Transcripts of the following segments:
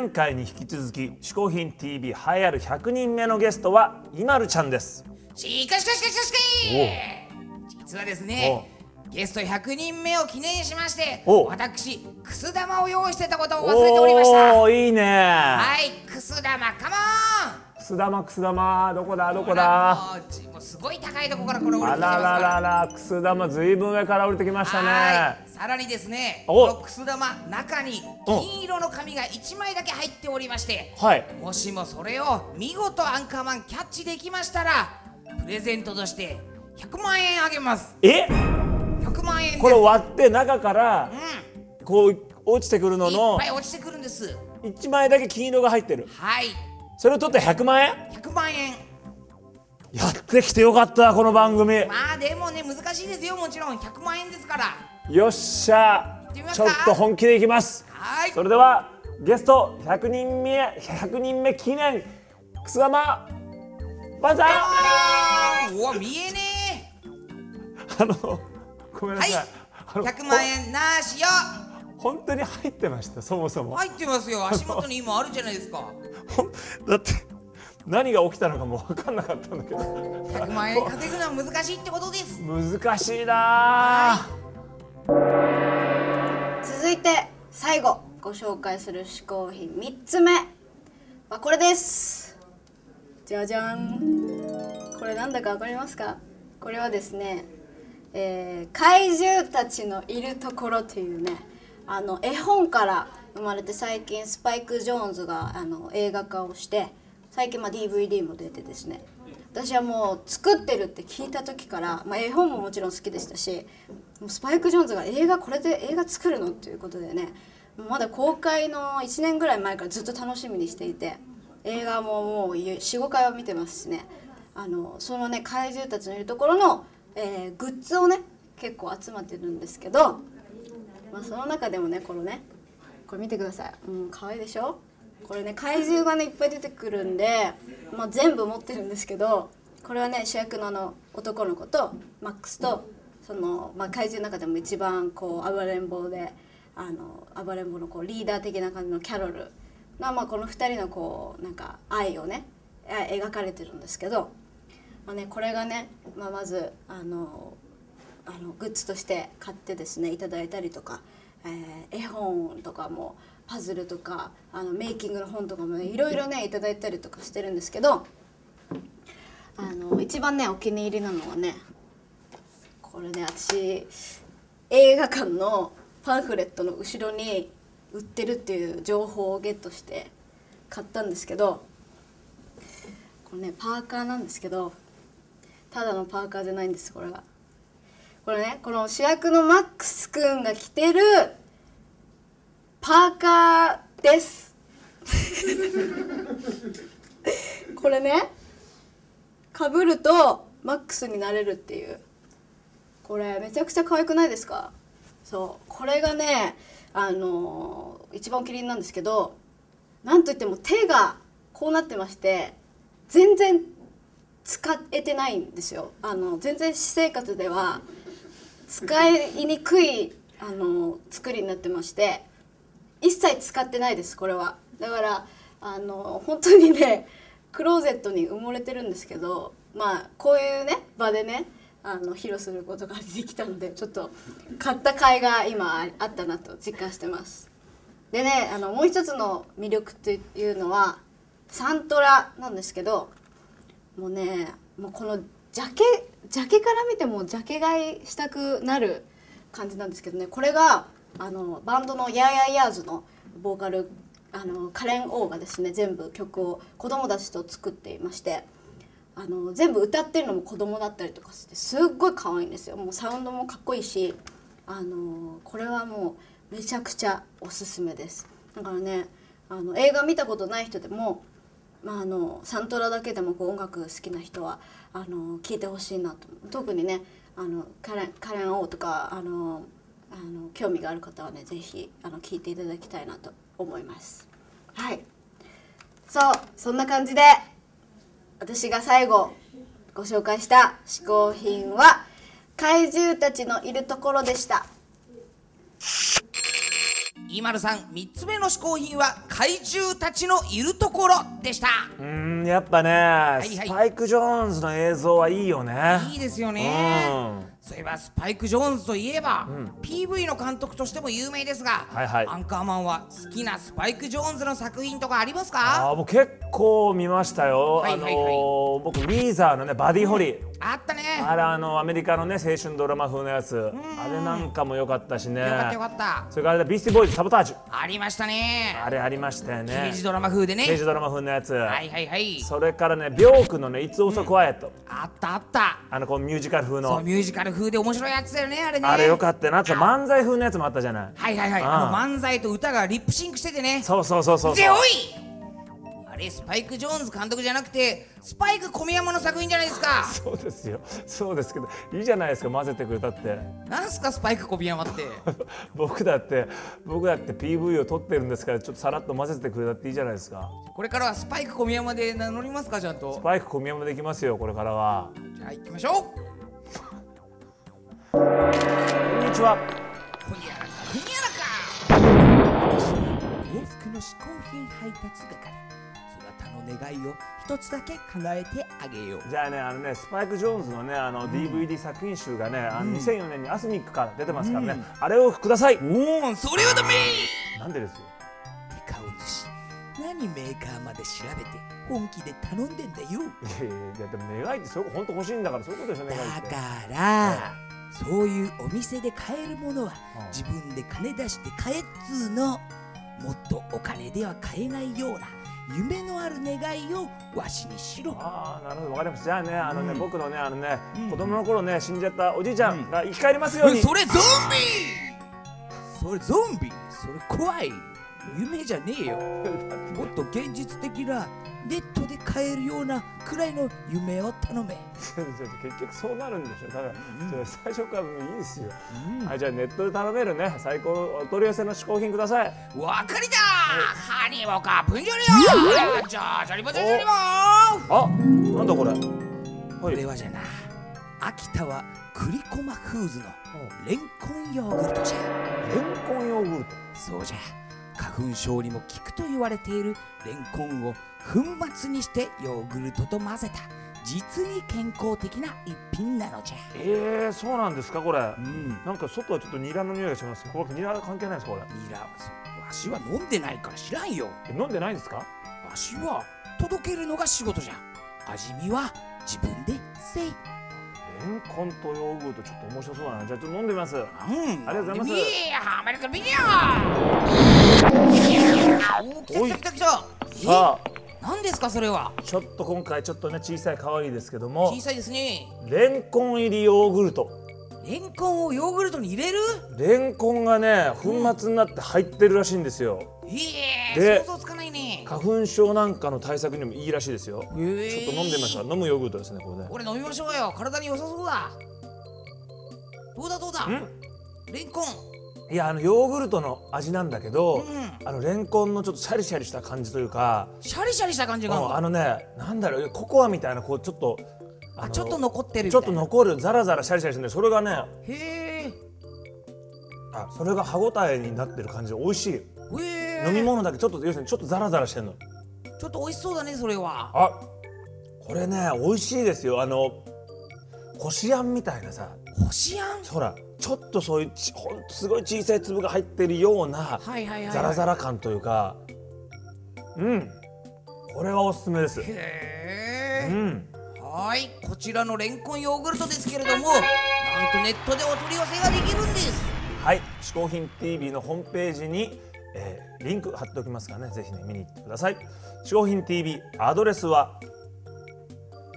前回に引き続き「嗜好品 TV」栄えある100人目のゲストはイマルちゃんです。しかしかしかしかしか実はですねゲスト100人目を記念しましてお私くす玉を用意してたことを忘れておりました。おーいいね。はいくす玉カモくす玉くす玉。どこだどンこだ？すごい高いところからこれ降りあてきてますらかららららくす玉ずいぶん上から降りてきましたはい。ねさらにですねお。このくす玉中に金色の紙が1枚だけ入っておりましてはい。もしもそれを見事アンカーマンキャッチできましたらプレゼントとして100万円あげます。え？100万円これ割って中からうこう落ちてくるのんいのっぱい落ちてくるんです。1枚だけ金色が入ってる。はい。それを取って100万円？100万円やってきてよかったこの番組。まあでもね難しいですよもちろん。100万円ですから。よっしゃ。ちょっと本気でいきます。はい。それではゲスト100人目100人目記念くす玉万歳うわ見えねあのごめんえはい。なさい、あの100万円なしよ。ほ本当に入ってましたそもそも、入ってますよ。足元に今あるじゃないですか。だって何が起きたのかも分かんなかったんだけど。100万円稼ぐのは難しいってことです。難しいな。続いて最後ご紹介する嗜好品3つ目。はこれです。じゃじゃん。これなんだかわかりますか？これはですね、えー怪獣たちのいるところというねあの絵本から生まれて最近スパイク・ジョーンズがあの映画化をして最近まあ DVD も出てですね。私はもう作ってるって聞いた時から、まあ、絵本ももちろん好きでしたしもうスパイク・ジョーンズが映画これで映画作るのっていうことでねまだ公開の1年ぐらい前からずっと楽しみにしていて映画ももう45回は見てますしね。あのそのね怪獣たちのいるところの、えーグッズをね結構集まってるんですけど、まあ、その中でもねこのねこれ見てください。うん可愛いでしょ？これね怪獣がねいっぱい出てくるんで、まあ、全部持ってるんですけどこれはね主役のあの男の子とマックスとその、まあ、怪獣の中でも一番こう暴れん坊であの暴れん坊のこうリーダー的な感じのキャロルが、まあ、この2人のこうなんか愛をね描かれてるんですけど、まあね、これがね、まあ、まずあのあのグッズとして買ってですねいただいたりとか、えー絵本とかもパズルとかあのメイキングの本とかもねいろいろねいただいたりとかしてるんですけどあの一番ねお気に入りなのはねこれね私映画館のパンフレットの後ろに売ってるっていう情報をゲットして買ったんですけどこれねパーカーなんですけどただのパーカーじゃないんですこれが。これねこの主役のマックスくんが着てるパーカーです。これねかぶるとマックスになれるっていう。これめちゃくちゃ可愛くないですか？そう。これがねあのー一番お気に入りなんですけどなんといっても手がこうなってまして全然使えてないんですよ。あの全然私生活では使いにくいあの作りになってまして。一切使ってないですこれは。だからあの本当にねクローゼットに埋もれてるんですけどまあこういうね場でねあの披露することができたのでちょっと買った甲斐が今あったなと実感してます。でねあのもう一つの魅力というのはサントラなんですけどもうねもうこのジャケジャケから見てもジャケ買いしたくなる感じなんですけどねこれがあのバンドのヤーヤーヤーズのボーカルあのカレン・オーがですね全部曲を子供たちと作っていましてあの全部歌ってるのも子供だったりとかしてすっごい可愛いんですよ。もうサウンドもかっこいいしあのこれはもうめちゃくちゃおすすめです。だからねあの映画見たことない人でもまあ、あのサントラだけでもこう音楽好きな人はあの聴いてほしいなと。特にねあのカレンカレン・オーとかあのあの興味がある方はねぜひあの聴いていただきたいなと思います。はい。そうそんな感じで私が最後ご紹介した嗜好品は怪獣たちのいるところでした。イマルさん3つ目の嗜好品は怪獣たちのいるところでしたうーんやっぱね、いはい。スパイク・ジョーンズの映像はいいよね。いいですよね。うん。そういえばスパイク・ジョーンズといえば、PV の監督としても有名ですが、はいはい。アンカーマンは好きなスパイク・ジョーンズの作品とかありますか？あーもう結構見ましたよ、はいはいはい。あのー僕ウィーザーのねバディ・ホリ。ー、あったね。あれあのアメリカのね青春ドラマ風のやつ、あれなんかも良かったしね。よかったよかった。それからビースティボーイズサボタージュ。ありましたね。あれありましたよね。刑事ドラマ風でね。刑事ドラマ風のやつ、はいはいはいそれからねビョークのね「It's Also Quiet、あったあった。あのこうミュージカル風そうのミュージカル風で面白いやつだよねあれね。あれよかったよなあ。と漫才風のやつもあったじゃない。はいはいはい。あああの漫才と歌がリップシンクしててね。そうそうそうそうそう。でおいあれスパイク・ジョーンズ監督じゃなくてスパイク小宮山の作品じゃないですか。そうですよ。そうですけどいいじゃないですか混ぜてくれたって。なんすかスパイク小宮山って。僕だって僕だって PV を撮ってるんですからちょっとさらっと混ぜてくれたっていいじゃないですか。これからはスパイク小宮山で名乗りますかちゃんスとパイク小宮山できますよこれからは。じゃあ行きましょう。こんにちは。ほにゃらかほにゃらか。私は幸福の嗜好品配達係願いを一つだけ叶えてあげよう。じゃあねあのねスパイク・ジョーンズのねあの DVD 作品集がね、あの2004年にアスミックから出てますからね、あれをください。おおそれはダメ。なんでですよ。手顔主何メーカーまで調べて本気で頼んでんだよ。いやいやでも願いってそういうこと本当欲しいんだからそういうことでしょ願いって。だからそういうお店で買えるものはうん。自分で金出して買えっつうのもっとお金では買えないような夢のある願いをわしにしろ。ああなるほど。わかりました。じゃあねあのね、うん。僕のねあのね、うん。子供の頃ね死んじゃったおじいちゃんが生き返りますように、それゾンビ！それゾンビ！それ怖い！夢じゃねえよ もっと現実的なネットで買えるようなくらいの夢を頼め。結局そうなるんでしょだから、それ最初からもういいですよ、はいじゃあネットで頼めるね。最高お取り寄せの嗜好品ください。わかりだハニーボカプンジョリオじゃあジャリボジャリボあなんだこれ。こはい。れはじゃな秋田は栗駒フーズのレンコンヨーグルトじゃ。レンコンヨーグルト。そうじゃ花粉症にも効くと言われているレンコンを粉末にしてヨーグルトと混ぜた実に健康的な一品なのじゃ。えー、そうなんですかこれ、うん。なんか外はちょっとニラの匂いがします。これニラ関係ないですかこれ。ニラはそうわしは飲んでないから知らんよ。え飲んでないんですか？わしは届けるのが仕事じゃ。味見は自分でせい。レンコンとヨーグルトちょっと面白そうだな。じゃあちょっと飲んでみます。うん。ありがとうございますおー来た来た来たさあ。え何ですかそれはちょっと今回ちょっとね小さい可愛いですけども。小さいですね。レンコン入りヨーグルト。レンコンをヨーグルトに入れる？レンコンがね粉末になって入ってるらしいんですよ。ええ。で想像つかないね。花粉症なんかの対策にもいいらしいですよ。え。ちょっと飲んでみましょう。飲むヨーグルトですねこれねこれ飲みましょうよ。体に良さそうだ。どうだどうだ？ん？レンコンいやあのヨーグルトの味なんだけど、うん。あのレンコンのちょっとシャリシャリした感じというか、シャリシャリした感じがあるうんあのねなんだろうココアみたいなこうちょっとあちょっと残ってるみちょっと残るザラザラシャリシャリしてるんでそれがねへえ。あそれが歯ごたえになってる感じで美味しい、へえ。飲み物だけちょっと要するにちょっとザラザラしてるの。ちょっと美味しそうだねそれは。あこれね美味しいですよ。あのこしあんみたいなさ。こしあん？ほらちょっとそういうちほんとすごい小さい粒が入ってるようなザラザララ感というか。うん。これはおすすめです。へえ。うん。はい。こちらのレンコンヨーグルトですけれどもなんとネットでお取り寄せができるんです。はい「嗜好品 TV」のホームページに、えーリンク貼っておきますからね。ぜひね見に行ってください「嗜好品 TV」アドレスは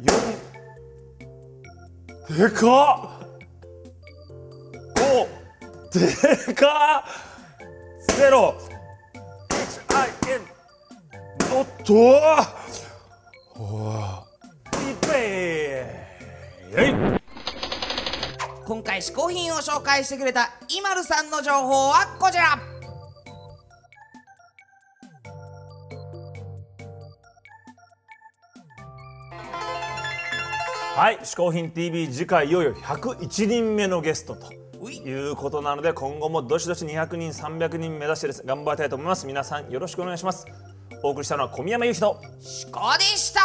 4でかっ。おでかっ。ゼロ。HIN おっと。おー。いっぺーい。今回試行品を紹介してくれたイマルさんの情報はこちら。はい「嗜好品 TV」次回いよいよ101人目のゲストとうい。いうことなので今後もどしどし200人300人目指してです。頑張りたいと思います。皆さんよろしくお願いします。お送りしたのは小宮山由紀と。思考でした